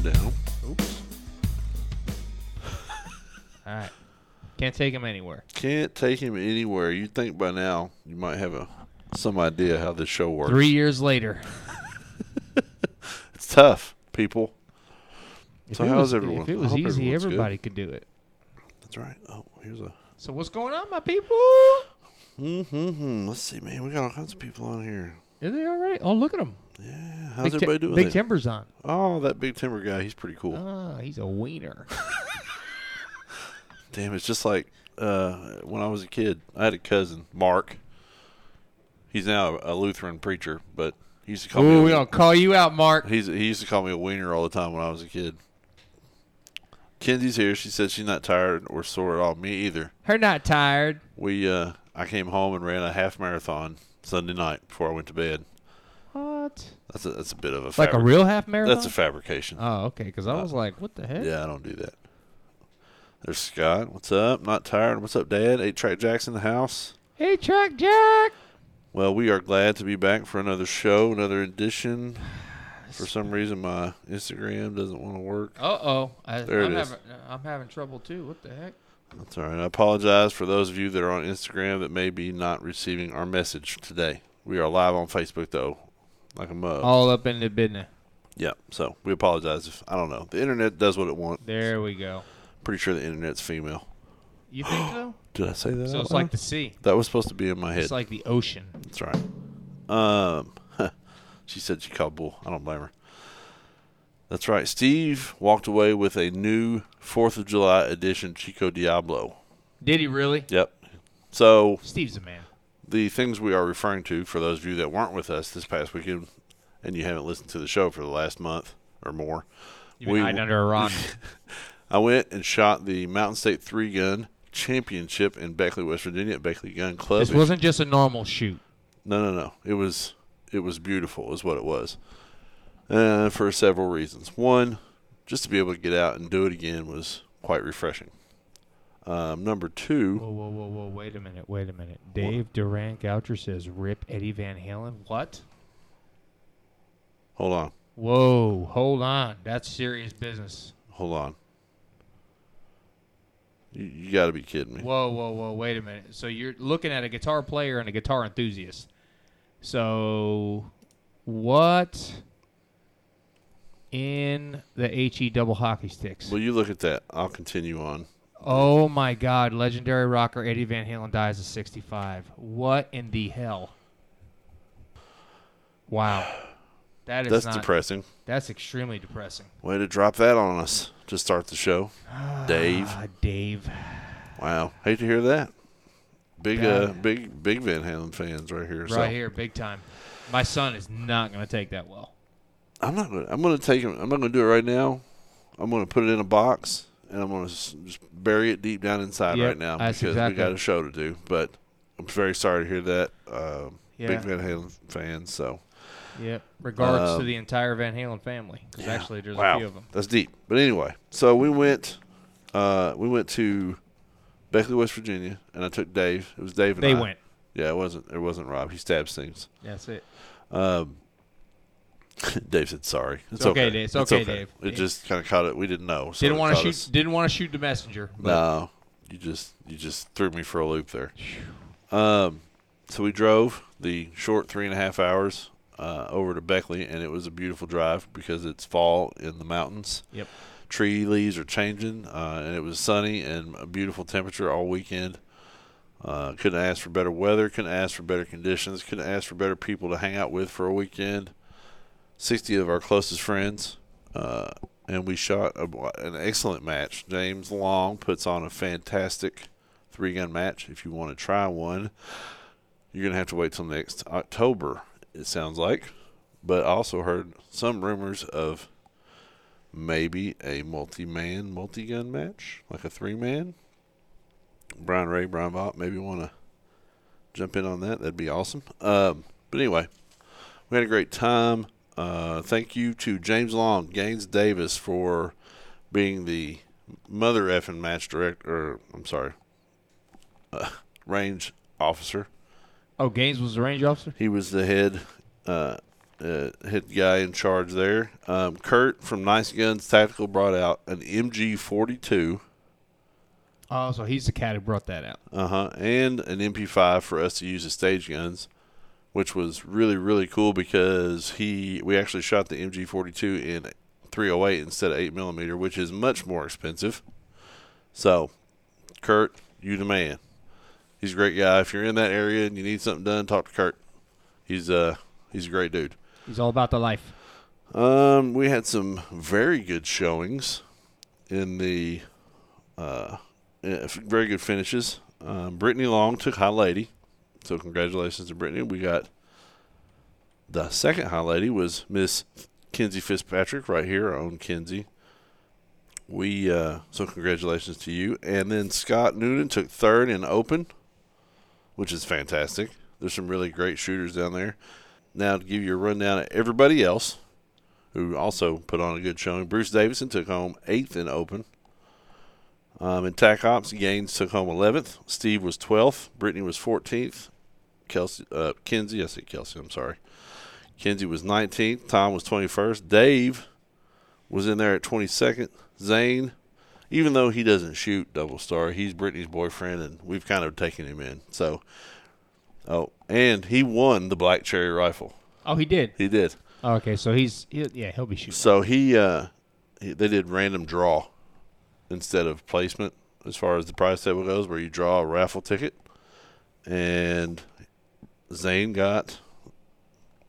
going down. Oops. All right. Can't take him anywhere. Can't take him anywhere. You'd think by now you might have a some idea how this show works. Three years later. It's tough, people. If So it how's was, everyone? If it was easy, everyone's good. everybody could do it. That's right. Oh, here's a. So what's going on, my people? Mm-hmm. Let's see, man. We got all kinds of people on here. Is they all right? Oh, look at him. Yeah. How's Big, Ti- everybody doing? Big there? Timber's on. Oh, that big timber guy. He's pretty cool. Ah, he's a wiener. Damn, it's just like uh, when I was a kid. I had a cousin, Mark. He's now a Lutheran preacher, but he used to call Ooh, me. we gonna call you out, Mark. he's, he used to call me a wiener all the time when I was a kid. Kenzie's here. She said she's not tired or sore at all. Me either. Her not tired. We uh, I came home and ran a half marathon Sunday night before I went to bed. What? That's a that's a bit of a Like a real half marathon? That's a fabrication. oh, okay. Because I was like, what the heck? Yeah, I don't do that. There's Scott. What's up? Not tired. What's up, Dad? Eight Track Jack's in the house. Hey, Track Jack. Well, we are glad to be back for another show, another edition. For some reason, my Instagram doesn't want to work. Uh oh. There it I'm is. having I'm having trouble too. What the heck? That's all right. I apologize for those of you that are on Instagram that may be not receiving our message today. We are live on Facebook though, like a mug. All up in the business. Yeah. So we apologize if I don't know. The internet does what it wants. There we go. Pretty sure the internet's female. You think so? Did I say that? So it's like the sea. that was supposed to be in my head. It's like the ocean. That's right. Um, she said she called bull. I don't blame her. That's right. Steve walked away with a new Fourth of July edition Chico Diablo. Did he really? Yep. So Steve's a man. The things we are referring to, for those of you that weren't with us this past weekend, and you haven't listened to the show for the last month or more, You been We- hiding under a rock. I went and shot the Mountain State Three Gun Championship in Beckley, West Virginia at Beckley Gun Club. this wasn't just a normal shoot. No, no, no. It was it was beautiful, is what it was. Uh, for several reasons. One, just to be able to get out and do it again was quite refreshing. Um, number two, Whoa, whoa, whoa, whoa! Wait a minute, wait a minute. Dave Durant Goucher says, "Rip Eddie Van Halen." What? hold on, Whoa! Hold on. That's serious business. hold on. You, you got to be kidding me. Whoa, whoa, whoa! Wait a minute. So you're looking at a guitar player and a guitar enthusiast. So, what in the he double hockey sticks? Well, you look at that. I'll continue on. Oh my God! Legendary rocker Eddie Van Halen dies at 65. What in the hell? Wow, that is That's not. depressing. That's extremely depressing. Way to drop that on us to start the show, Dave. Ah, Dave. Wow, hate to hear that. Big, uh, big, big Van Halen fans right here. Right so. here, big time. My son is not going to take that well. I'm not gonna. I'm gonna take him. I'm not gonna do it right now. I'm gonna put it in a box and I'm gonna just bury it deep down inside Yep, right now because exactly- we got a show to do. But I'm very sorry to hear that. Um, Yeah. Big Van Halen fan. So Yep. Regards Um, to the entire Van Halen family, because yeah. actually there's wow, a few of them. that's deep. But anyway, so we went. Uh, we went to Beckley, West Virginia, and I took Dave. It was Dave and They I. went. Yeah, it wasn't. It wasn't Rob. He stabs things. That's it. Um, Dave said sorry. It's, It's okay, Dave. It's okay, Dave. It just kind of caught it. We didn't know. So Didn't want to shoot. us. Didn't want to shoot the messenger. No, you just you just threw me for a loop there. Um, so we drove the short three and a half hours uh, over to Beckley, and it was a beautiful drive because it's fall in the mountains. Yep. Tree leaves are changing, uh, and it was sunny and a beautiful temperature all weekend. Uh, couldn't ask for better weather. Couldn't ask for better conditions. Couldn't ask for better people to hang out with for a weekend. Sixty of our closest friends, uh, and we shot a, an excellent match. James Long puts on a fantastic three gun match. If you want to try one, you're gonna have to wait till next October. It sounds like, but I also heard some rumors of maybe a multi-man, multi-gun match, like a three-man. Brian Ray, Brian Vaught, maybe want to jump in on that. That'd be awesome. Um, but anyway, we had a great time. Uh, thank you to James Long, Gaines Davis for being the mother effing match director. Or, I'm sorry, uh, range officer. oh, Gaines was the range officer. He was the head uh, uh, head guy in charge there. Um, Kurt from Nice Guns Tactical brought out an MG42, Oh, so he's the cat who brought that out. uh huh, and an MP5 for us to use as stage guns, which was really really cool because he we actually shot the MG42 in 308 instead of 8 millimeter, which is much more expensive. So, Kurt, you the man. He's a great guy. If you're in that area and you need something done, talk to Kurt. He's uh he's a great dude. He's all about the life. Um, we had some very good showings in the uh, uh, very good finishes. Um, Brittany Long took High Lady, so congratulations to Brittany. We got the second High Lady was Miss Kinsey Fitzpatrick right here, our own Kinsey. We uh, so congratulations to you, and then Scott Noonan took third in Open, which is fantastic. There's some really great shooters down there. Now to give you a rundown of everybody else who also put on a good showing. Bruce Davidson took home eighth in Open. Um, in TAC Ops, Gaines took home 11th. Steve was 12th. Brittany was 14th. Kelsey, uh, Kinsey, I said Kelsey, I'm sorry. Kinsey was 19th. Tom was 21st. Dave was in there at 22nd. Zane, even though he doesn't shoot double star, he's Brittany's boyfriend, and we've kind of taken him in. So, oh, and he won the Black Cherry rifle. Oh, he did. He did. Oh, okay, so he's he, yeah, he'll be shooting. So he, uh, he, they did random draw instead of placement as far as the prize table goes, where you draw a raffle ticket, and Zane got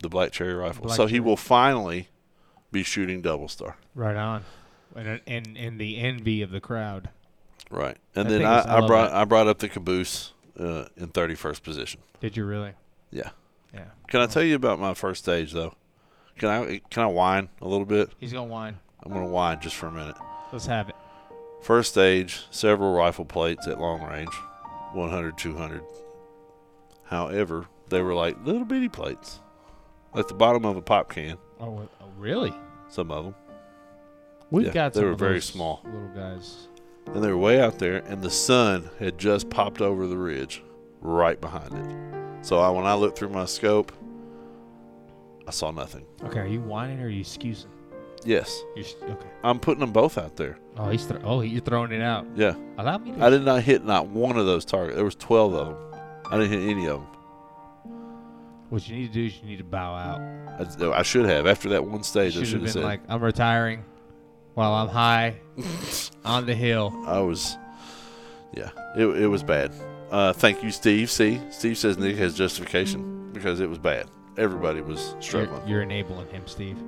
the Black Cherry rifle. Black so he will finally be shooting double star. Right on. And and and the envy of the crowd. Right, and I then I, I I brought that. I brought up the caboose uh, in thirty first position. Did you really? Yeah. Yeah. Can I tell you about my first stage though? Can I can I whine a little bit? He's gonna whine. I'm gonna whine just for a minute. Let's have it. First stage, several rifle plates at long range, 100, 200. However, they were like little bitty plates, like the bottom of a pop can. Oh, oh really? Some of them, We've Yeah, got they some were very small. little guys. and they were way out there, and the sun had just popped over the ridge, right behind it. So I, when I looked through my scope, I saw nothing. Okay, are you whining or are you excusing? Yes, You're okay. I'm putting them both out there. Oh, he's thro- oh you're throwing it out. Yeah, Allow me to. I did not hit not one of those targets. There was 12 of them. I didn't hit any of them. What you need to do is you need to bow out. I, I should have after that one stage. I should should have been said. like, I'm retiring while I'm high on the hill. I was, yeah, it, it was bad. Uh, thank you, Steve. See, Steve says Nick has justification because it was bad. Everybody was You're, struggling. you're enabling him, Steve.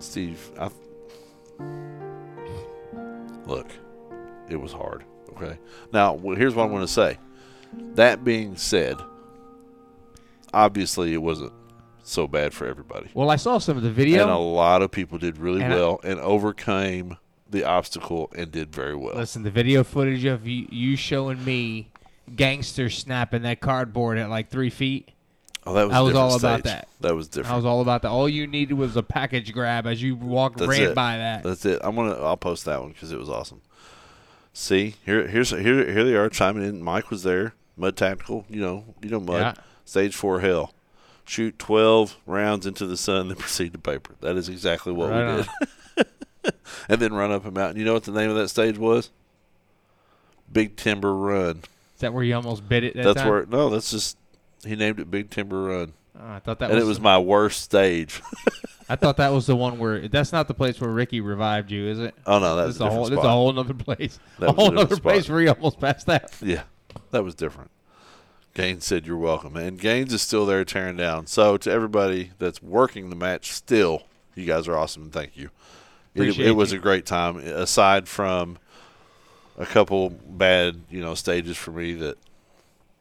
Steve, I look, it was hard. Okay, now here's what I'm going to say. That being said, obviously it wasn't so bad for everybody, Well, I saw some of the video. and a lot of people did really And I- well and overcame the obstacle and did very well. Listen, the video footage of you, you showing me gangster snapping that cardboard at like three feet. Oh, that was, I was all about that. That was different. I was all about that. All you needed was a package grab as you walked That's ran it. by that. That's it. I'm gonna. I'll post that one because it was awesome. See here, here's here, here they are chiming in. Mike was there. Mud tactical. You know, you know mud. Yeah. Stage four hell. Shoot 12 rounds into the sun, then proceed to paper. That is exactly what Right we did. and then run up a mountain. You know what the name of that stage was? Big Timber Run. Is that where you almost bit it? That That's time? where. No, that's just. He named it Big Timber Run, Oh, I thought that and was. it was my worst stage. I thought that was the one where. That's not the place where Ricky revived you, is it? oh no, that is a a whole. is a whole other place. That a whole other place where you almost passed out. Yeah, that was different. Gaines said you're welcome, and Gaines is still there tearing down. So to everybody that's working the match, still, you guys are awesome. Thank you. It, it was you. a great time. Aside from a couple bad, you know, stages for me that,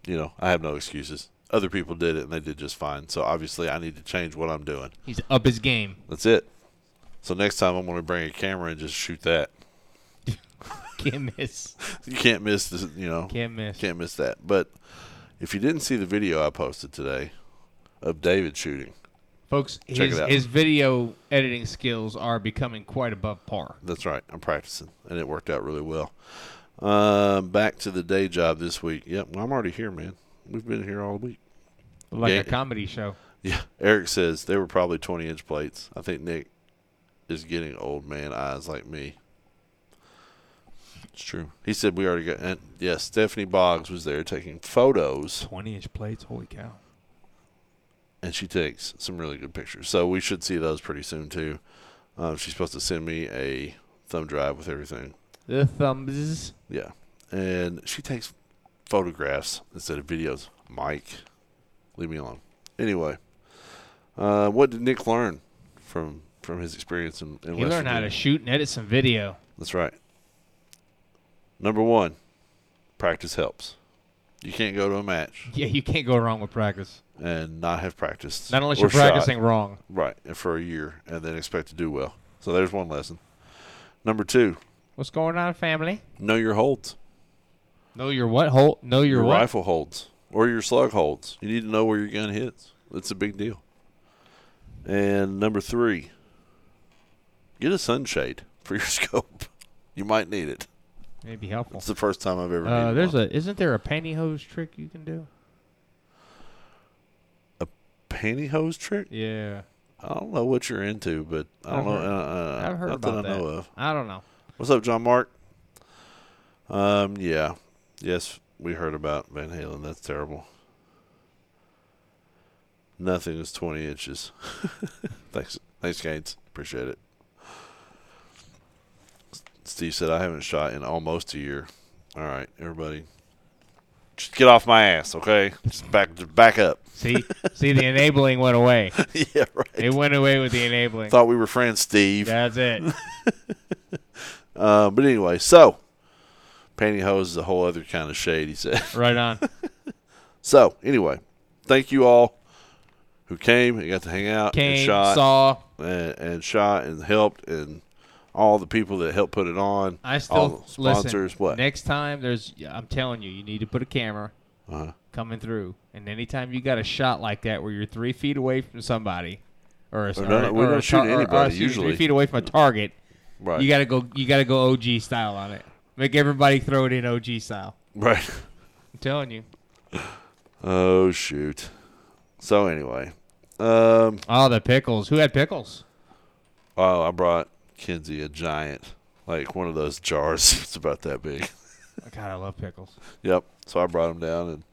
you know, I have no excuses. Other people did it and they did just fine. So obviously, I need to change what I'm doing. He's up his game. That's it. So next time, I'm going to bring a camera and just shoot that. Can't miss. You can't miss this, you know. Can't miss. Can't miss that. But if you didn't see the video I posted today of David shooting, Folks, Check his, it out. his video editing skills are becoming quite above par. that's right. I'm practicing, and it worked out really well. Um, back to the day job this week. Yep, well, I'm already here, man. We've been here all week. Like Yeah. a comedy show. Yeah, Eric says they were probably 20 inch plates. I think Nick is getting old man eyes like me. It's true. He said we already got. And yes, Stephanie Boggs was there taking photos, 20 inch plates. Holy cow. and she takes some really good pictures. So we should see those pretty soon too. Um, she's supposed to send me a thumb drive with everything. The thumbs. Yeah, and she takes photographs instead of videos. Mike, leave me alone. Anyway, uh, what did Nick learn from from his experience in, in He West learned how to shoot and edit some video. That's right. Number one, practice helps. You can't go to a match Yeah, you can't go wrong with practice. and not have practiced. Not unless you're shot. practicing wrong. right and for a year and then expect to do well. So there's one lesson. Number two, What's going on, family? know your holds. Know your what? Hold. Know your, your what? rifle holds or your slug holds. You need to know where your gun hits. It's a big deal. And number three, get a sunshade for your scope. You might need it. May be helpful. It's the first time I've ever. Uh, there's one. a. Isn't there a pantyhose trick you can do? A pantyhose trick. Yeah. I don't know what you're into, but I don't I've know. heard- uh, uh, I've heard about that I know that. of. I don't know. What's up, John Mark? Um, yeah, yes, we heard about Van Halen. That's terrible. Nothing is twenty inches. thanks, thanks, Gaines. Appreciate it. Steve said I haven't shot in almost a year. All right, everybody, just get off my ass, okay? Just back, just back up. See, see, the enabling went away. yeah, right. It went away with the enabling. Thought we were friends, Steve. That's it. Uh, but anyway, so pantyhose is a whole other kind of shade. He said. Right on. So anyway, thank you all who came and got to hang out and shot saw. and, and shot and helped and all the people that helped put it on. I all still the sponsors. listen. what? Next time, there's. I'm telling you, you need to put a camera Uh-huh. coming through, and anytime you got a shot like that where you're three feet away from somebody, or a, Or no, no, we or don't shoot tar- or- or, anybody, usually. three feet away from a target. Right. You gotta go. You gotta go OG style on it. Make everybody throw it in OG style. right. I'm telling you. Oh shoot. So anyway, um, Oh, the pickles. Who had pickles? oh, I brought Kinsey a giant, like one of those jars. it's about that big. God, I love pickles. Yep. So I brought them down, and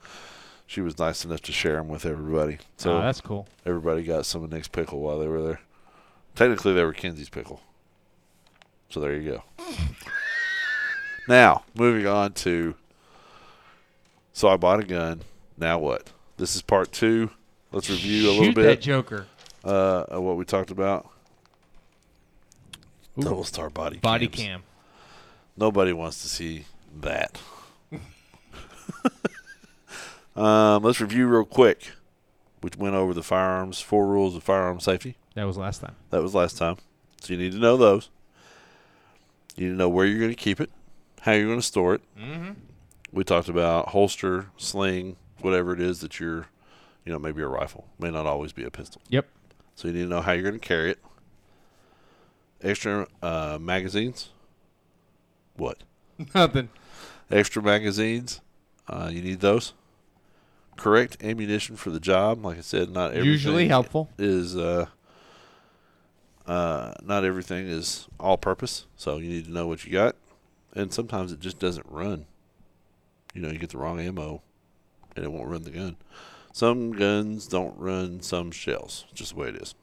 she was nice enough to share them with everybody. So oh, that's cool. everybody got some of Nick's pickle while they were there. Technically, they were Kinsey's pickle. So there you go. now, moving on to. So I bought a gun. Now what? This is part two. Let's review a little Shoot that bit Joker. uh, of what we talked about. Ooh. Double star body Body cams. cam. Nobody wants to see that. um, let's review real quick. which went over the firearms, four rules of firearm safety. That was last time. That was last time. So you need to know those. You need to know where you're going to keep it, how you're going to store it. Mm-hmm. We talked about holster, sling, whatever it is that you're, you know, maybe a rifle. May not always be a pistol. Yep. So you need to know how you're going to carry it. Extra uh, magazines. What? Nothing. Extra magazines. Uh, you need those. Correct ammunition for the job. Like I said, not everything Usually helpful. is uh, uh, not everything is all purpose. So you need to know what you got, and sometimes it just doesn't run. You know, you get the wrong ammo, and it won't run the gun. Some guns don't run some shells. Just the way it is.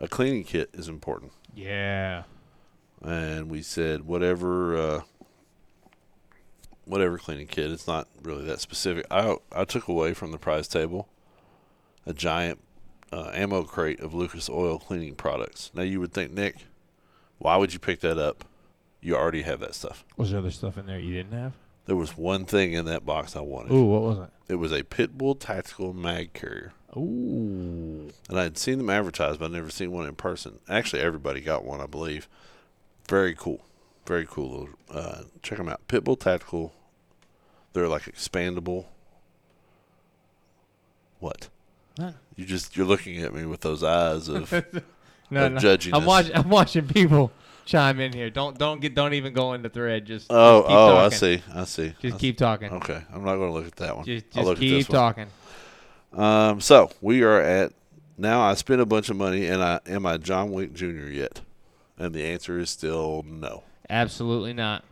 A cleaning kit is important, Yeah. and we said whatever. Uh, Whatever cleaning kit, it's not really that specific. I I took away from the prize table a giant uh, ammo crate of Lucas Oil cleaning products. Now you would think, Nick, why would you pick that up? You already have that stuff. Was there other stuff in there you didn't have? There was one thing in that box I wanted. Ooh, what was it? It was a Pitbull tactical mag carrier, Ooh. and I'd seen them advertised, but I'd never seen one in person. Actually, everybody got one, I believe. Very cool, very cool. Little, uh, check them out. Pitbull tactical. They're like expandable. What? None. You just you're looking at me with those eyes of No, Of no. judginess. I'm watching. I'm watching people chime in here. Don't don't get. Don't even go in the thread. Just oh just keep oh I see I see. Just I keep talking. Okay, I'm not going to look at that one. Just just keep talking. Um, so we are at Now I spent a bunch of money, and I am I John Wick Jr. yet? And the answer is still no. Absolutely not.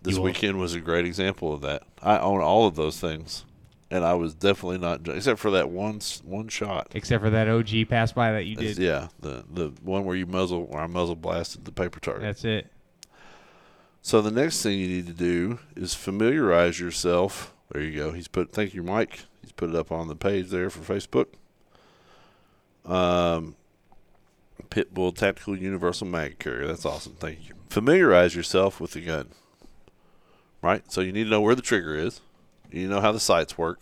This weekend was a great example of that. I own all of those things, and I was definitely not, except for that one one shot. Except for that OG pass by that you did. Yeah, the the one where you muzzle, where I muzzle blasted the paper target. That's it. So the next thing you need to do is familiarize yourself. There you go. He's put. Thank you, Mike. He's put it up on the page there for Facebook. Um, Pitbull Tactical Universal Mag Carrier. That's awesome. Thank you. Familiarize yourself with the gun. Right. So you need to know where the trigger is. You need to know how the sights work.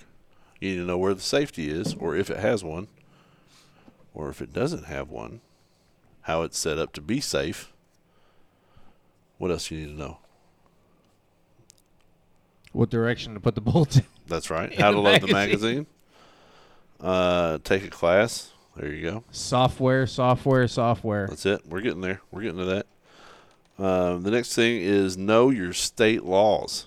You need to know where the safety is, or if it has one, or if it doesn't have one, how it's set up to be safe. What else you need to know? What direction to put the bullets in? That's right. How the to load the magazine. magazine. Uh, take a class. There you go. Software, software, software. That's it. We're getting there. We're getting to that. Um, the next thing is know your state laws.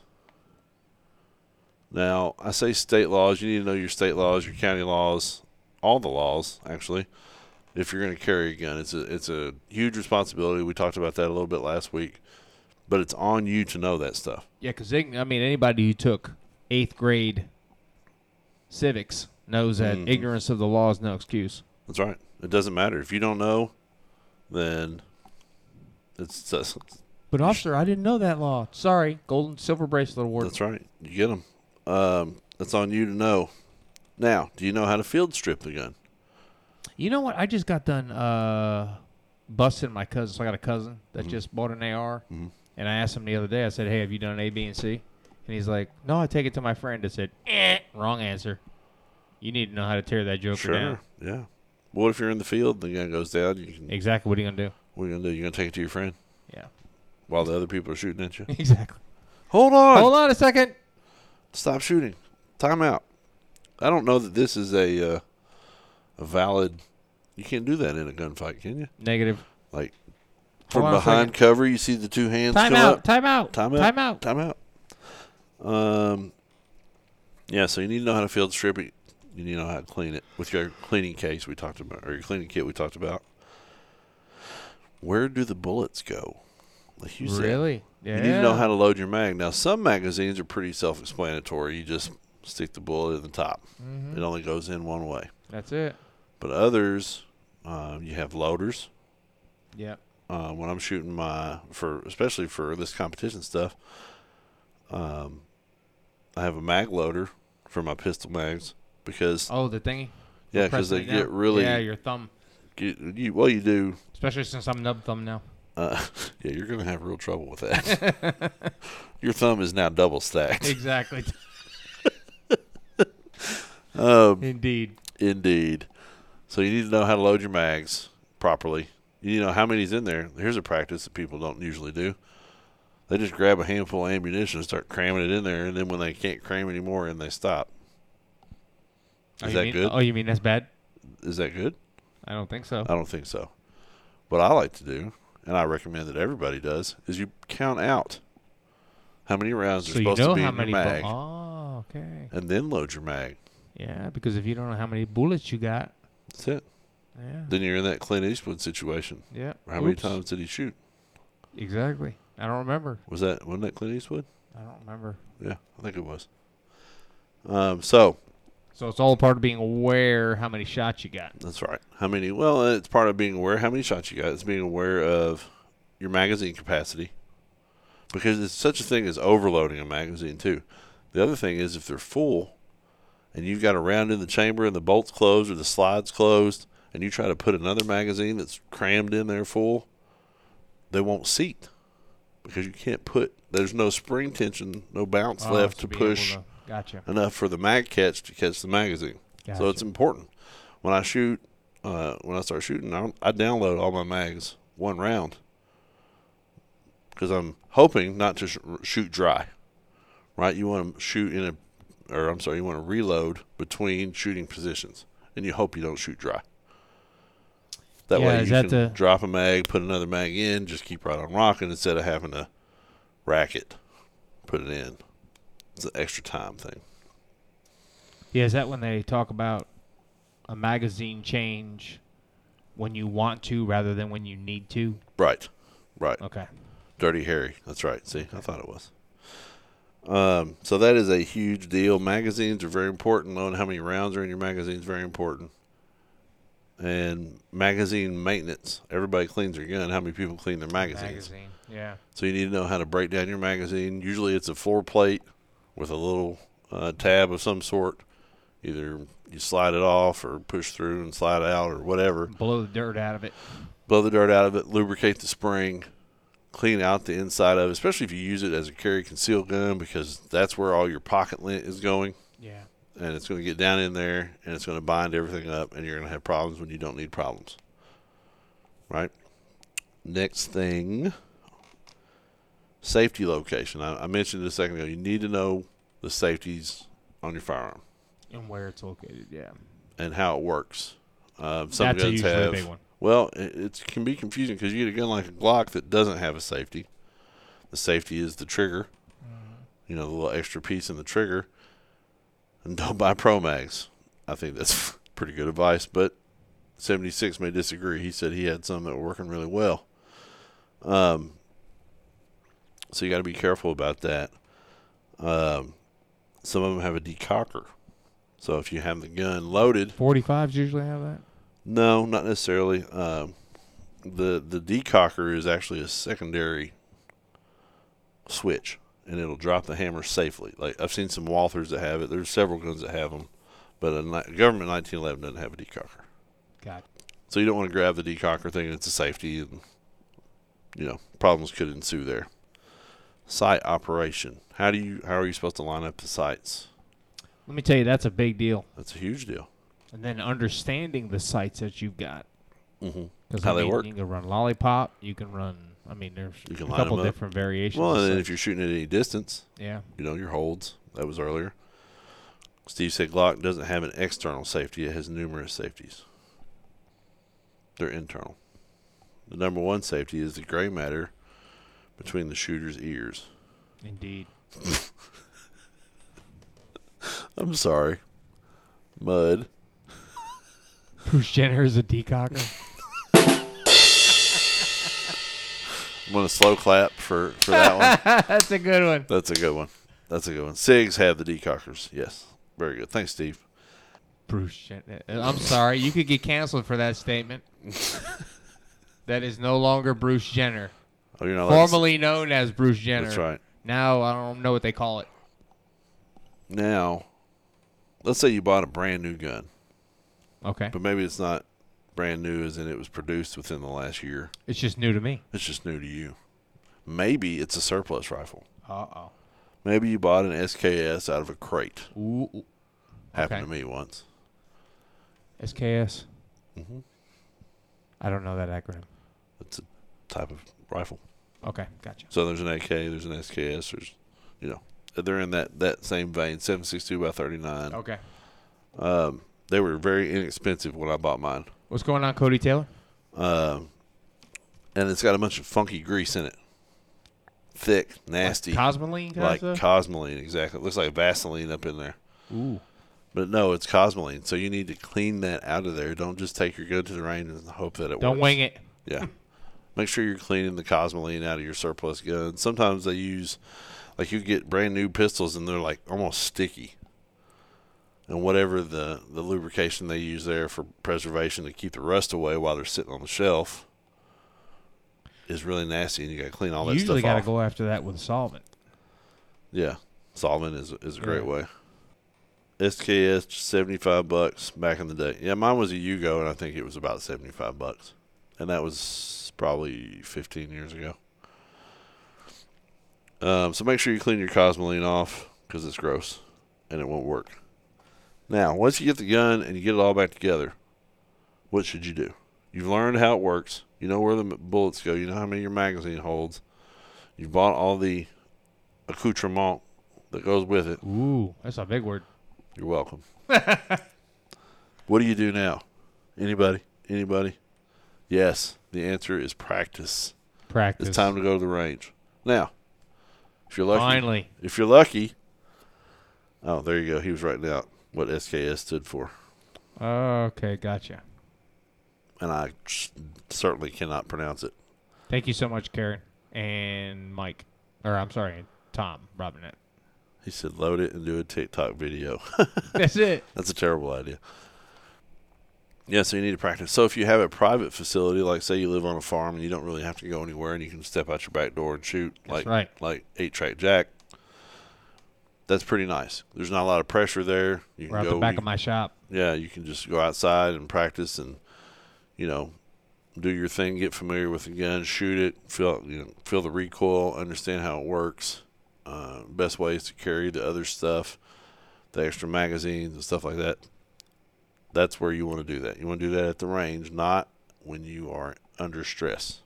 Now, I say state laws. You need to know your state laws, your county laws, all the laws actually. If you're going to carry a gun, it's a it's a huge responsibility. We talked about that a little bit last week, but it's on you to know that stuff. Yeah, because I mean, anybody who took eighth grade civics knows that Mhm. ignorance of the law is no excuse. That's right. It doesn't matter if you don't know, then it's But officer, I didn't know that law. Sorry, golden silver bracelet award. that's right. You get them. Um, that's on you to know. Now, do you know how to field strip the gun? You know what? I just got done uh, busting my cousin. So I got a cousin that Mhm. just bought an AR, Mhm. and I asked him the other day. I said, "Hey, have you done A, B, and C?" And he's like, "No, I take it to my friend." I said, eh, "Wrong answer. You need to know how to tear that joker Sure. down." Yeah. What if you're in the field? The gun goes down. You can. Exactly. What are you gonna do? What are you gonna do? You're gonna take it to your friend Yeah. while the other people are shooting at you? exactly. Hold on. Hold on a second. Stop shooting. Time out. I don't know that this is a uh, a valid. You can't do that in a gunfight, can you? Negative. Like from on a behind second. cover, you see the two hands Time come out. up. Time out. Time out. Time out. Time out. Um, yeah, so you need to know how to field strip it. You need to know how to clean it with your cleaning case we talked about, or your cleaning kit we talked about. Where do the bullets go? Like you said, Really? Yeah. you need to know how to load your mag. Now, some magazines are pretty self-explanatory. You just stick the bullet in the top. Mhm. It only goes in one way. That's it. But others, um, you have loaders. Yep. uh, when I'm shooting my for especially for this competition stuff. Um, I have a mag loader for my pistol mags because Oh, the thingy. yeah, because they get down? really Yeah, your thumb. get, you well you do. Especially since I'm nub thumb now. Uh, yeah, you're gonna have real trouble with that. Your thumb is now double stacked. exactly. Um, Indeed. indeed. So you need to know how to load your mags properly. You need to know how many's in there. Here's a practice that people don't usually do. They just grab a handful of ammunition and start cramming it in there, and then when they can't cram anymore, and they stop. Oh, Is you that mean, good? Oh, you mean that's bad? Is that good? I don't think so. I don't think so. What I like to do, and I recommend that everybody does, is you count out how many rounds so are you supposed know to be in your bu- mag, oh, okay. and then load your mag. Yeah, because if you don't know how many bullets you got, That's it. yeah, Then you're in that Clint Eastwood situation. yeah. How many times did he shoot? Exactly. I don't remember. Was that wasn't that Clint Eastwood? I don't remember. Yeah, I think it was. Um, so So it's all part of being aware how many shots you got. that's right. How many? Well, it's part of being aware how many shots you got. It's being aware of your magazine capacity, because it's such a thing as overloading a magazine too. The other thing is if they're full, and you've got a round in the chamber and the bolts closed or the slides closed, and you try to put another magazine that's crammed in there full, they won't seat because you can't put. There's no spring tension, no bounce Oh, left to push to- Gotcha. enough for the mag catch to catch the magazine. gotcha. So it's important. When I shoot, uh, when I start shooting, I, I download all my mags one round because I'm hoping not to sh- shoot dry. Right? You want to shoot in a, or I'm sorry, you want to reload between shooting positions, and you hope you don't shoot dry. That Yeah, way you that can the- drop a mag, put another mag in, just keep right on rocking instead of having to rack it, put it in. It's an extra time thing. Yeah, is that when they talk about a magazine change when you want to rather than when you need to. Right. Right. Okay. Dirty Harry. That's right. See, I thought it was. Um, so that is a huge deal. Magazines are very important. Knowing how many rounds are in your magazine is very important. And magazine maintenance. Everybody cleans their gun. How many people clean their magazines? Magazine. Yeah. So you need to know how to break down your magazine. Usually it's a floor plate with a little uh, tab of some sort. Either you slide it off or push through and slide out or whatever. Blow the dirt out of it. Blow the dirt out of it, lubricate the spring, clean out the inside of it, especially if you use it as a carry conceal gun because that's where all your pocket lint is going. Yeah. And it's going to get down in there and it's going to bind everything up and you're going to have problems when you don't need problems. Right? Next thing safety location. I, I mentioned it a second ago. You need to know the safeties on your firearm And where it's located. Yeah. and how it works. Um, some That's guns a have big one. well, it, it can be confusing because you get a gun like a Glock that doesn't have a safety. The safety is the trigger, you know, the little extra piece in the trigger. And don't buy Pro Mags. I think that's pretty good advice, but 76 may disagree. He said he had some that were working really well. Um, so you got to be careful about that. Um, some of them have a decocker. So if you have the gun loaded, 45s usually have that. no, not necessarily. Um, the the decocker is actually a secondary switch, and it'll drop the hammer safely. Like I've seen some Walthers that have it. There's several guns that have them, but a ni- government 1911 doesn't have a decocker. Got So you don't want to grab the decocker thinking it's a safety, and you know problems could ensue there. Sight operation. How do you how are you supposed to line up the sights? Let me tell you, that's a big deal. That's a huge deal. And then understanding the sights that you've got. Mm-hmm. Because How I they mean, work. You can run lollipop. You can run. I mean, there's You can a couple different variations. Well, and then if you're shooting at any distance, yeah, you know, your holds. That was earlier. Steve said Glock doesn't have an external safety, it has numerous safeties. They're internal. The number one safety is the gray matter between the shooter's ears. indeed. I'm sorry. Mud. Bruce Jenner is a decocker. I'm going to slow clap for, for that one. that's a good one. That's a good one. That's a good one. SIGs have the decockers. Yes. Very good. Thanks, Steve. Bruce Jenner. I'm sorry. You could get canceled for that statement. that is no longer Bruce Jenner. Oh, you're not Formerly known as Bruce Jenner. That's right. Now I don't know what they call it. Now, let's say you bought a brand new gun. Okay. but maybe it's not brand new as in it was produced within the last year. It's just new to me. It's just new to you. Maybe it's a surplus rifle. Uh oh. Maybe you bought an SKS out of a crate. Ooh. Happened Okay. to me once. SKS. hmm I don't know that acronym. It's a type of rifle. Okay, gotcha. So there's an AK, there's an SKS, there's, you know, they're in that, that same vein. 762 by 39. Okay. Um, they were very inexpensive when I bought mine. What's going on, Cody Taylor? Um, and it's got a bunch of funky grease in it. Thick, nasty. Cosmoline kind like of cosmoline exactly it looks like vaseline up in there Ooh. but no it's cosmoline so you need to clean that out of there don't just take your gun to the range and hope that it Don't works wing it. yeah make sure you're cleaning the cosmoline out of your surplus guns sometimes they use like you get brand new pistols and they're like almost sticky and whatever the the lubrication they use there for preservation to keep the rust away while they're sitting on the shelf is really nasty and you got to clean all that You usually got to go after that with solvent. Yeah, solvent is is a great way. SKS seventy five bucks back in the day. Yeah, mine was a Yugo, and I think it was about seventy five bucks, and that was probably fifteen years ago. Um, so make sure you clean your Cosmoline off because it's gross and it won't work. Now, once you get the gun and you get it all back together, what should you do? You've learned how it works. You know where the bullets go. You know how many your magazine holds. You've bought all the accoutrement that goes with it. Ooh, that's a big word. You're welcome. what do you do now? Anybody? Anybody? Yes. The answer is practice. Practice. It's time to go to the range. Now, if you're lucky, Finally. if you're lucky, oh, there you go. He was writing out what SKS stood for. Okay, gotcha. and I certainly cannot pronounce it. Thank you so much, Karen and Mike, or I'm sorry, Tom Robinette. He said, "Load it and do a TikTok video." That's it. That's a terrible idea. Yeah, so you need to practice. So if you have a private facility, like say you live on a farm and you don't really have to go anywhere, and you can step out your back door and shoot, like right. like eight track jack. That's pretty nice. There's not a lot of pressure there. You We're can go. the back you- of my shop. yeah, you can just go outside and practice, and you know, do your thing. Get familiar with the gun, shoot it, feel you know, feel the recoil, understand how it works. Uh, best ways to carry the other stuff, the extra magazines and stuff like that. That's where you want to do that. You want to do that at the range, not when you are under stress.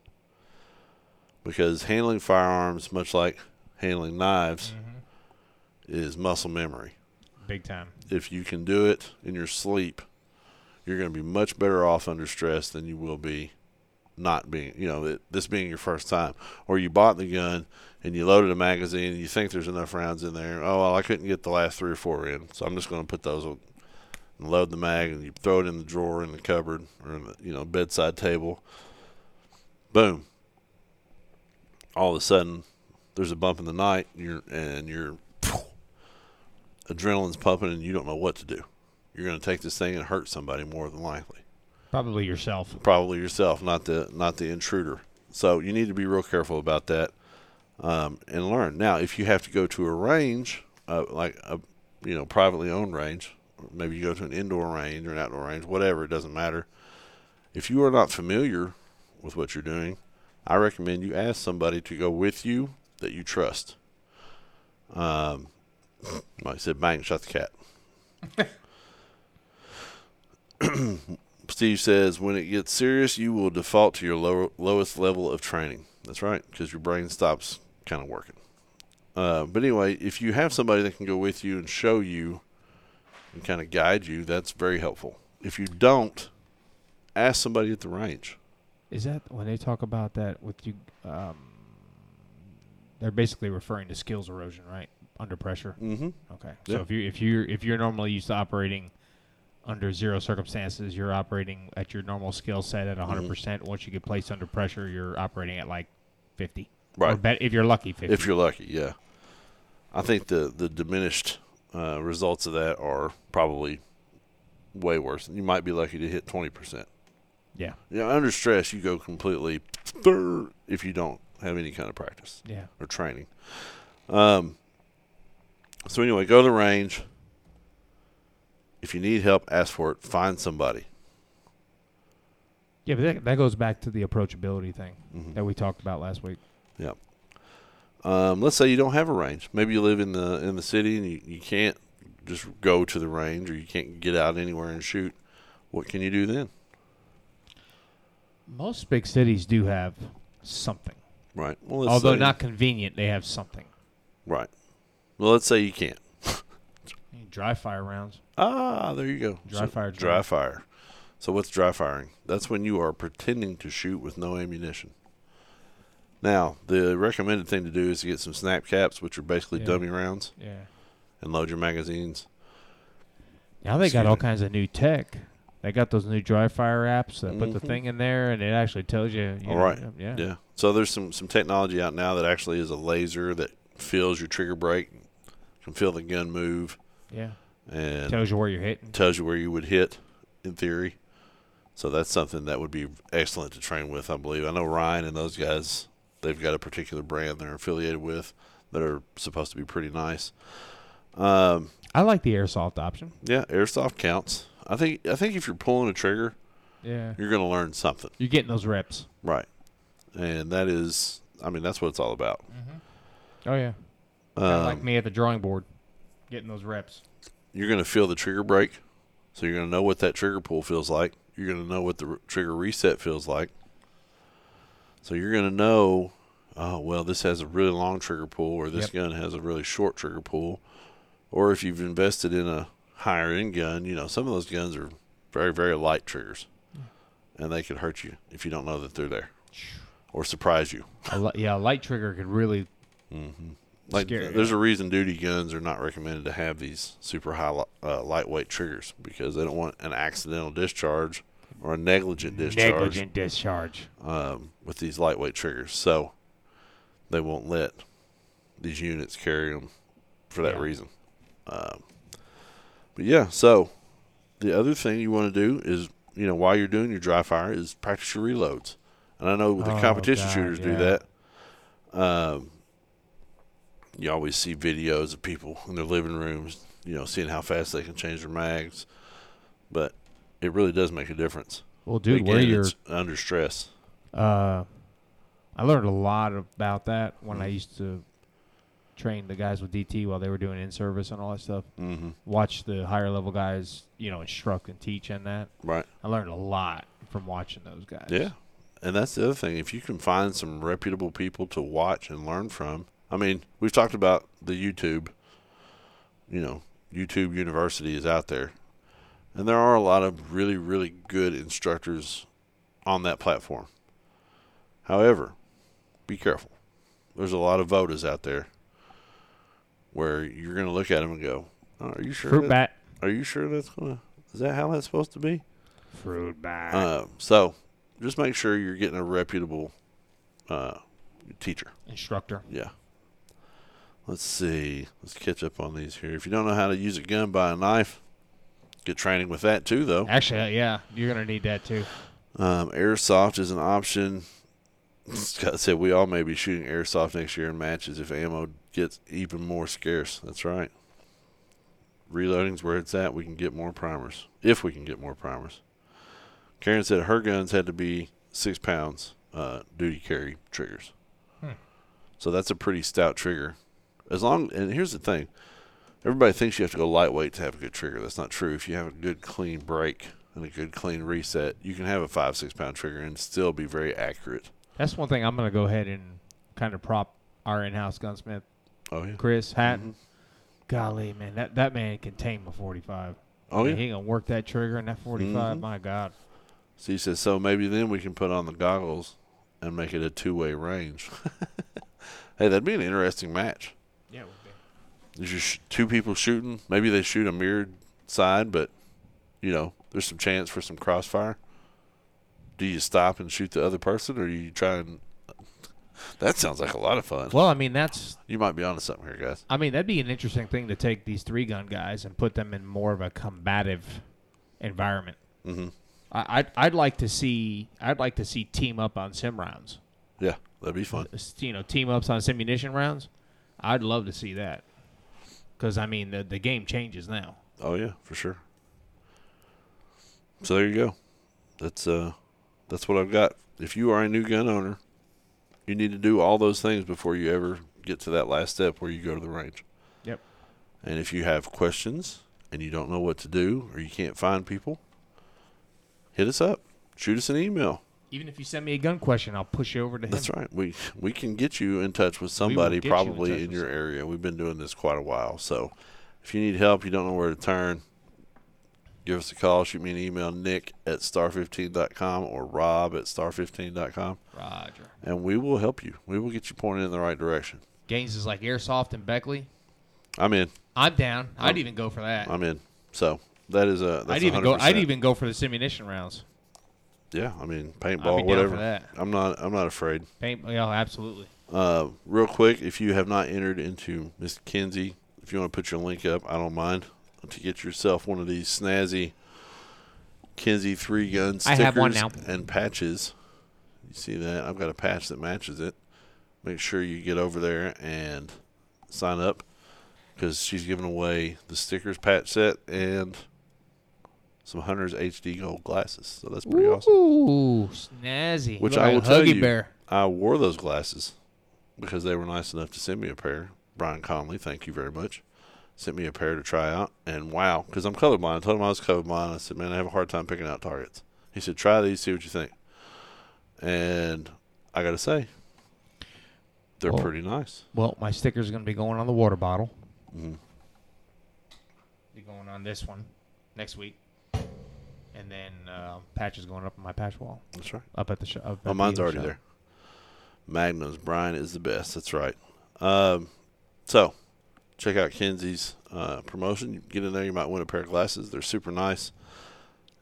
Because handling firearms, much like handling knives, mm-hmm. is muscle memory Big time. if you can do it in your sleep, you're going to be much better off under stress than you will be not being, you know, it, this being your first time. Or you bought the gun and you loaded a magazine and you think there's enough rounds in there. Oh, well, I couldn't get the last three or four in, so I'm just going to put those on and load the mag and you throw it in the drawer in the cupboard or in the, you know, bedside table. Boom. All of a sudden, there's a bump in the night, you're and you're adrenaline's pumping and you don't know what to do. You're going to take this thing and hurt somebody more than likely. Probably yourself. Probably yourself, not the not the intruder. So you need to be real careful about that um, and learn. Now, if you have to go to a range, uh, like a you know privately owned range, maybe you go to an indoor range or an outdoor range, whatever, it doesn't matter. If you are not familiar with what you're doing, I recommend you ask somebody to go with you that you trust. Um, like I said, bang, shot the cat. Steve says, when it gets serious, you will default to your lower, lowest level of training. That's right, because your brain stops kind of working. Uh, but anyway, if you have somebody that can go with you and show you and kind of guide you, that's very helpful. If you don't, ask somebody at the range. Is that when they talk about that with you? Um, they're basically referring to skills erosion, right? Under pressure. Mm-hmm. Okay. So if you if you if you're normally used to operating under zero circumstances, you're operating at your normal skill set at 100 percent. Once you get placed under pressure, you're operating at like 50. Or Right. bet if you're lucky, 50. If you're lucky, yeah. I think the the diminished uh, results of that are probably way worse. You might be lucky to hit twenty percent. yeah. You know, under stress, you go completely if you don't have any kind of practice Yeah. or training. Um. So anyway, go to the range. If you need help, ask for it. Find somebody. Yeah, but that, that goes back to the approachability thing Mhm. that we talked about last week. Um, let's say you don't have a range. Maybe you live in the in the city and you, you can't just go to the range or you can't get out anywhere and shoot. What can you do then? Most big cities do have something. Right. Well, Although say- not convenient, they have something. right. Well, let's say you can't. Dry fire rounds. Ah, there you go. Dry So, fire Dry drill. fire. So what's dry firing? That's when you are pretending to shoot with no ammunition. Now, the recommended thing to do is to get some snap caps, which are basically Yeah. dummy rounds, Yeah. and load your magazines. Now they Excuse got all me. kinds of new tech. They got those new dry fire apps that put the Mhm. thing in there, and it actually tells you. you All know, right. Yeah. Yeah. So there's some some technology out now that actually is a laser that feels your trigger break, can feel the gun move, Yeah. and Tells you where you're hitting. tells you where you would hit in theory. So that's something that would be excellent to train with, I believe. I know Ryan and those guys, they've got a particular brand they're affiliated with that are supposed to be pretty nice. Um, I like the airsoft option. yeah, airsoft counts. I think I think if you're pulling a trigger, Yeah. you're going to learn something, You're getting those reps. right? And that is, I mean, that's what it's all about. Oh yeah. Um, like me at the drawing board, getting those reps. you're going to feel the trigger break. So you're going to know what that trigger pull feels like. You're going to know what the r- trigger reset feels like. So you're going to know, oh, well, this has a really long trigger pull, or this Yep. gun has a really short trigger pull. Or if you've invested in a higher end gun, you know, some of those guns are very, very light triggers. And they could hurt you if you don't know that they're there or surprise you. A li- yeah, a light trigger could really. hmm Like Scary. there's a reason duty guns are not recommended to have these super high uh, lightweight triggers because they don't want an accidental discharge or a negligent discharge negligent discharge. um, with these lightweight triggers. So they won't let these units carry them for that Yeah. reason. Um, but yeah, so the other thing you want to do is, you know, while you're doing your dry fire, is practice your reloads. And I know the Oh, competition God, shooters do that. Um, you always see videos of people in their living rooms, you know, seeing how fast they can change their mags. But it really does make a difference. Well, dude, Again, where you're under stress. Uh, I learned a lot about that when Mm-hmm. I used to train the guys with DT while they were doing in service and all that stuff. hmm Watch the higher level guys, you know, instruct and teach and that. Right. I learned a lot from watching those guys. Yeah. And that's the other thing. If you can find some reputable people to watch and learn from, I mean, we've talked about the YouTube, you know, YouTube University is out there. And there are a lot of really, really good instructors on that platform. However, be careful. There's a lot of votas out there where you're going to look at them and go, oh, "Are you sure? Fruit that- bat. Are you sure that's going to? Is that how that's supposed to be?" Fruit bat. Uh, so just make sure you're getting a reputable uh, teacher. Instructor. Yeah. Let's see. Let's catch up on these here. If you don't know how to use a gun, buy a knife. Get training with that too, though. Actually, uh, yeah, you're gonna need that too. Um, airsoft is an option. Scott said we all may be shooting airsoft next year in matches if ammo gets even more scarce. That's right. Reloading's where it's at. We can get more primers if we can get more primers. Karen said her guns had to be six pounds uh, duty carry triggers. Hmm. So that's a pretty stout trigger. As long and here's the thing, everybody thinks you have to go lightweight to have a good trigger. That's not true. If you have a good clean break and a good clean reset, you can have a five six pound trigger and still be very accurate. That's one thing I'm gonna go ahead and kind of prop our in-house gunsmith, Oh yeah. Chris Hatton. Mhm. Golly, man, that that man can tame a 45. Oh Man, yeah. he gonna work that trigger in that 45. Mhm. My God. So he says so maybe then we can put on the goggles and make it a two way range. hey, that'd be an interesting match. Yeah. There's just two people shooting. Maybe they shoot a mirrored side, but you know, there's some chance for some crossfire. Do you stop and shoot the other person, or you try and? That sounds like a lot of fun. Well, I mean, that's You might be onto something here, guys. I mean, that'd be an interesting thing to take these three gun guys and put them in more of a combative environment. hmm I, I'd I'd like to see I'd like to see team up on sim rounds. Yeah, that'd be fun. You know, team ups on simunition rounds. I'd love to see that. Because I mean, the the game changes now. Oh yeah, for sure. So there you go. That's uh that's what I've got. If you are a new gun owner, you need to do all those things before you ever get to that last step where you go to the range. Yep. And if you have questions and you don't know what to do or you can't find people, hit us up. Shoot us an email. Even if you send me a gun question, I'll push you over to him. That's right. We we can get you in touch with somebody get you in probably in, your some- area. We've been doing this quite a while. So if you need help, you don't know where to turn, give us a call, shoot me an email, nick at star15.com or rob at star15.com, Roger. and we will help you. We will get you pointed in the right direction. Gaines is like airsoft and Beckley. I'm in. I'm down. I'd I'm- even go for that. I'm in. So that is a that's I'd even go. 100%. I'd even go for the simunition rounds. Yeah. I mean paintball, whatever. I'm not. I'm not afraid. Paint. Yeah, absolutely. Uh, real quick, if you have not entered into Miss Kinsey, if you want to put your link up, I don't mind to get yourself one of these snazzy Kinsey three gun stickers have one now. and patches. You see that? I've got a patch that matches it. Make sure you get over there and sign up because she's giving away the stickers patch set and some Hunter's HD gold glasses. So that's pretty awesome. Ooh, snazzy. Which I will tell you, Bear. I wore those glasses because they were nice enough to send me a pair. Brian Conley, thank you very much. Sent me a pair to try out, and wow, because I'm colorblind. I told him I was colorblind. I said, man, I have a hard time picking out targets. He said, try these, see what you think. And I got to say, they're Well- pretty nice. Well, my sticker's going to be going on the water bottle. hmm Be going on this one next week, and then uh, patch is going up on my patch wall That's right. up at the shop. Oh, mine's already there. Magnums. Brian is the best. That's right. Um, so check out Kenzie's uh, promotion. You get in there, you might win a pair of glasses. They're super nice,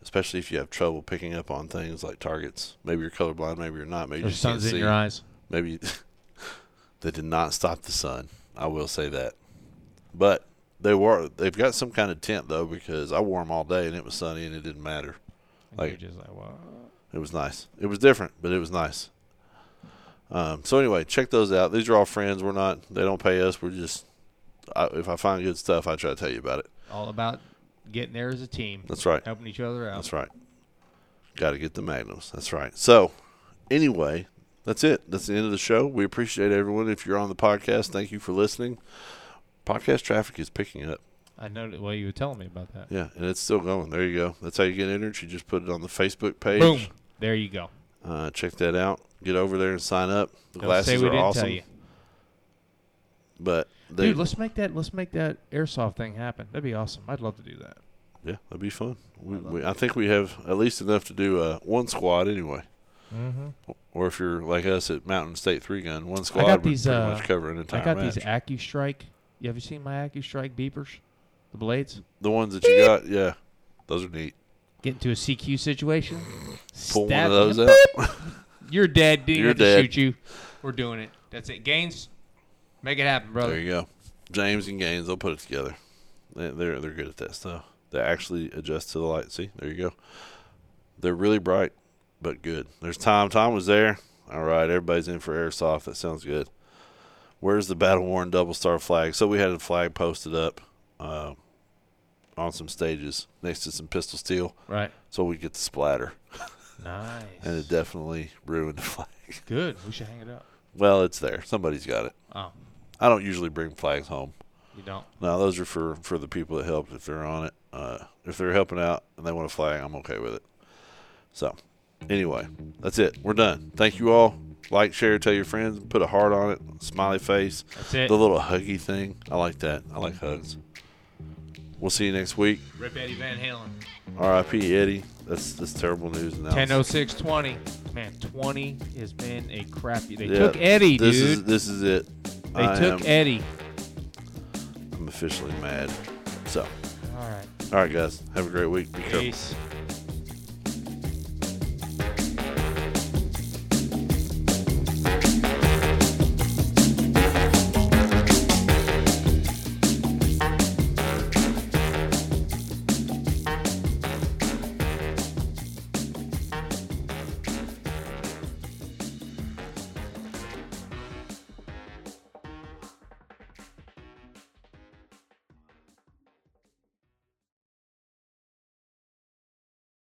especially if you have trouble picking up on things like targets. Maybe you're colorblind, maybe you're not. Maybe you There's just can't suns in see. your eyes. Maybe they did not stop the sun. I will say that, but they were. They've got some kind of tint though because I wore them all day and it was sunny and it didn't matter. And Like- just like, what? It was nice. It was different, but it was nice. Um, so anyway, check those out. These are all friends. We're not. They don't pay us. We're just. I, if I find good stuff, I try to tell you about it. All about getting there as a team, That's right. helping each other out. That's right. Got to get the magnums. That's right. So, anyway, that's it. That's the end of the show. We appreciate everyone. If you're on the podcast, thank you for listening. Podcast traffic is picking up. I know. That, well, you were telling me about that. Yeah, and it's still going. There you go. That's how you get entered. You just put it on the Facebook page. Boom. There you go. Uh, check that out. Get over there and sign up. The Don't glasses say we are didn't awesome. tell you. But they, Dude, let's make that. Let's make that airsoft thing happen. That'd be awesome. I'd love to do that. yeah, that'd be fun. We, I we, I think we have at least enough to do uh, one squad anyway. Mm-hmm. Or if you're like us at Mountain State Three Gun, one squad got would these, pretty uh, much cover an entire I got match. these AccuStrike. You have you seen my AccuStrike beepers? The blades. the ones that you got, yeah, those are neat. Get into a CQ situation. Pull stab one of me. those out. You're dead. Didn't You're have to dead. shoot you. We're doing it. That's it. Gaines, make it happen, brother. there you go. James and Gaines, they'll put it together. They, they're they're good at that stuff. They actually adjust to the light. See, there you go. They're really bright, but good. There's Tom. Tom was there. All right, everybody's in for airsoft. That sounds good. Where's the battle worn double star flag? So we had a flag posted up uh, on some stages next to some pistol steel, Right. so we get the splatter, Nice. and it definitely ruined the flag. Good. We should hang it up. Well, it's there. Somebody's got it. Oh, I don't usually bring flags home. you don't. No, those are for for the people that helped if they're on it. Uh, if they're helping out and they want a flag, I'm okay with it. So, anyway, that's it. We're done. Thank you all. Like, share, tell your friends. Put a heart on it. Smiley face. That's it. The little huggy thing. I like that. I like hugs. We'll see you next week. Rip Eddie Van Halen. R.I.P. Eddie. That's that's terrible news. Ten Now. oh six twenty. Man, twenty has been a crappy. They Yeah, took Eddie, This dude. is this is it. they I took am, Eddie. I'm officially mad. So, All right. all right, guys. Have a great week. Be careful. Peace.